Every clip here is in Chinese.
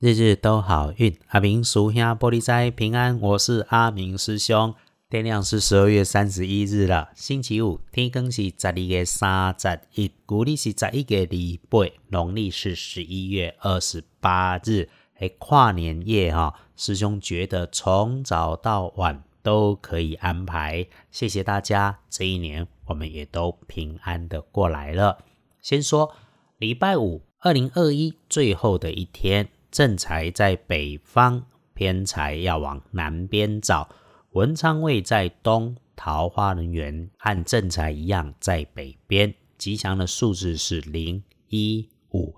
日日都好运，阿明属下玻璃斋平安。我是阿明师兄。天亮是十二月三十一日了，星期五，天更是十二月三十一，古历是十一月礼拜，农历是十一月二十八日，哎，跨年夜哈。师兄觉得从早到晚都可以安排，谢谢大家。这一年我们也都平安的过来了。先说礼拜五，二零二一最后的一天。正财在北方，偏财要往南边找。文昌位在东，桃花人缘和正财一样在北边。吉祥的数字是零一五。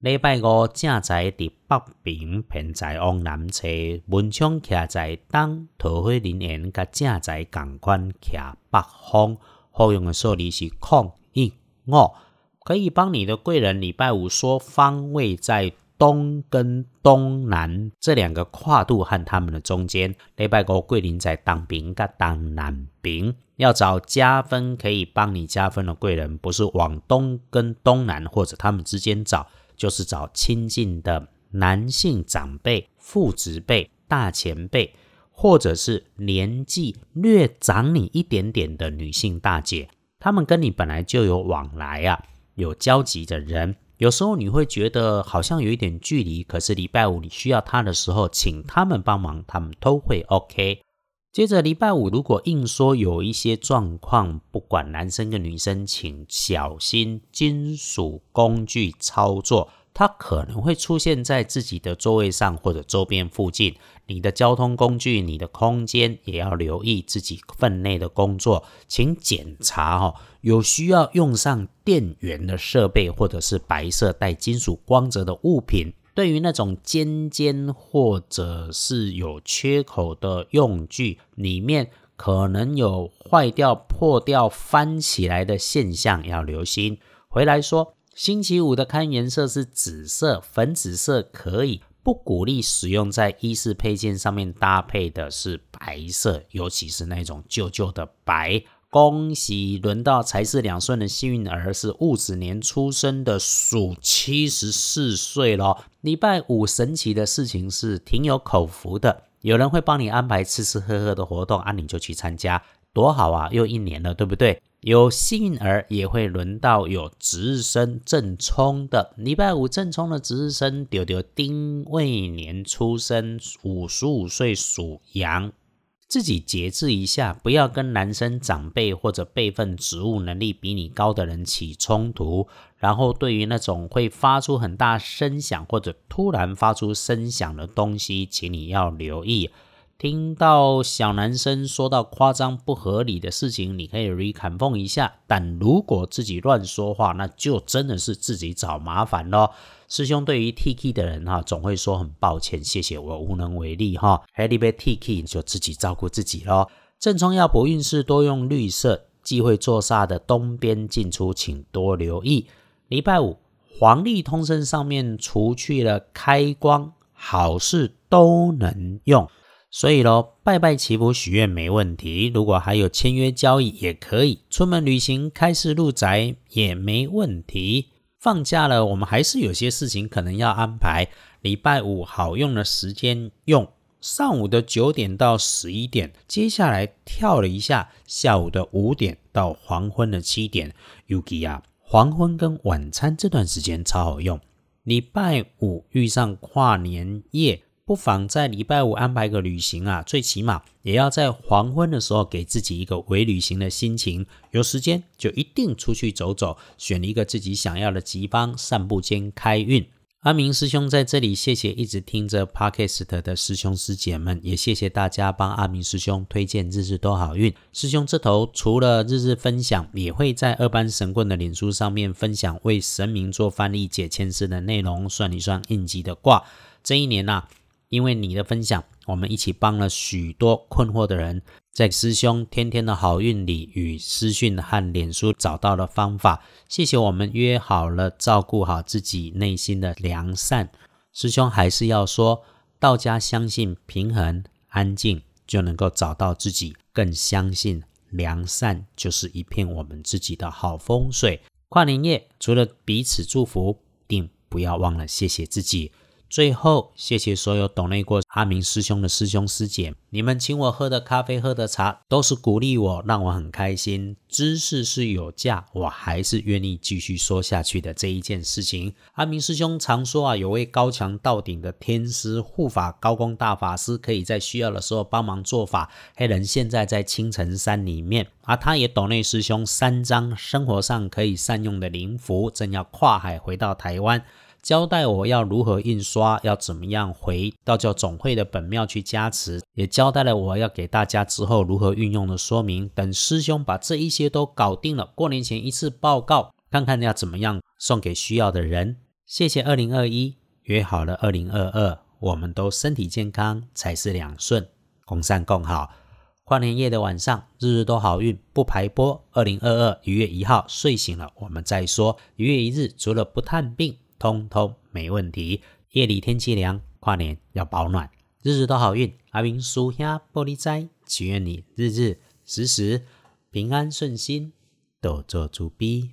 礼拜五正财在北边，偏财往南侧。文昌徛在东，桃花人缘甲正财共款徛北方。好用的数字是空一五，可以帮你的贵人礼拜五说方位在。东跟东南这两个跨度和他们的中间，礼拜五桂林在当兵跟当南兵，要找加分可以帮你加分的贵人，不是往东跟东南或者他们之间找，就是找亲近的男性长辈、父职辈、大前辈，或者是年纪略长你一点点的女性大姐，他们跟你本来就有往来啊，有交集的人。有时候你会觉得好像有一点距离，可是礼拜五你需要他的时候，请他们帮忙，他们都会 OK。接着礼拜五如果硬说有一些状况，不管男生跟女生，请小心金属工具操作。它可能会出现在自己的座位上或者周边附近。你的交通工具、你的空间也要留意自己分内的工作，请检查哈，有需要用上电源的设备，或者是白色带金属光泽的物品。对于那种尖尖或者是有缺口的用具，里面可能有坏掉、破掉、翻起来的现象，要留心。回来说。星期五的看颜色是紫色、粉紫色，可以不鼓励使用在衣饰配件上面搭配的是白色，尤其是那种旧旧的白。恭喜轮到财势两顺的幸运儿是戊子年出生的，属七十四岁咯。礼拜五神奇的事情是挺有口福的，有人会帮你安排吃吃喝喝的活动，啊，你就去参加，多好啊！又一年了，对不对？有幸运儿也会轮到有值日生正冲的礼拜五正冲的值日生丢丢丁未年出生，五十五岁属羊，自己节制一下，不要跟男生长辈或者辈分、职务能力比你高的人起冲突。然后对于那种会发出很大声响或者突然发出声响的东西，请你要留意。听到小男生说到夸张不合理的事情，你可以 reconfirm 一下。但如果自己乱说话，那就真的是自己找麻烦咯。师兄对于 T K 的人哈，总会说很抱歉，谢谢我无能为力哈。Happy b T K 就自己照顾自己咯。正冲要博运势，多用绿色。忌讳坐煞的东边进出，请多留意。礼拜五黄历通身上面除去了开光，好事都能用。所以咯，拜拜祈福许愿没问题。如果还有签约交易也可以，出门旅行开市入宅也没问题。放假了，我们还是有些事情可能要安排。礼拜五好用的时间用上午的九点到十一点，接下来跳了一下下午的五点到黄昏的七点。Uki 啊，黄昏跟晚餐这段时间超好用。礼拜五遇上跨年夜。不妨在礼拜五安排个旅行啊，最起码也要在黄昏的时候给自己一个伪旅行的心情。有时间就一定出去走走，选一个自己想要的吉方，散步兼开运。阿明师兄在这里，谢谢一直听着 Podcast 的师兄师姐们，也谢谢大家帮阿明师兄推荐日日都好运。师兄这头除了日日分享，也会在二班神棍的脸书上面分享为神明做翻译解签师的内容，算一算应急的卦。这一年呐。因为你的分享，我们一起帮了许多困惑的人，在师兄天天的好运里，与私讯和脸书找到了方法。谢谢我们约好了，照顾好自己内心的良善。师兄还是要说，道家相信平衡安静就能够找到自己，更相信良善就是一片我们自己的好风水。跨年夜除了彼此祝福，定不要忘了谢谢自己。最后，谢谢所有懂内过阿明师兄的师兄师姐，你们请我喝的咖啡、喝的茶，都是鼓励我，让我很开心。知识是有价，我还是愿意继续说下去的这一件事情。阿明师兄常说啊，有位高强到顶的天师护法高公大法师，可以在需要的时候帮忙做法。黑人现在在青城山里面，而他也懂内师兄三张生活上可以善用的灵符，正要跨海回到台湾。交代我要如何印刷，要怎么样回道教总会的本庙去加持，也交代了我要给大家之后如何运用的说明。等师兄把这一些都搞定了，过年前一次报告，看看要怎么样送给需要的人。谢谢二零二一，约好了二零二二，我们都身体健康，才是两顺，共善共好。跨年夜的晚上，日日都好运，不排波。二零二二一月一号睡醒了，我们再说。一月一日，除了不探病。通通没问题。夜里天气凉，跨年要保暖，日日都好运。阿明叔兄玻璃斋，祈愿你日日时时平安顺心，多做主逼。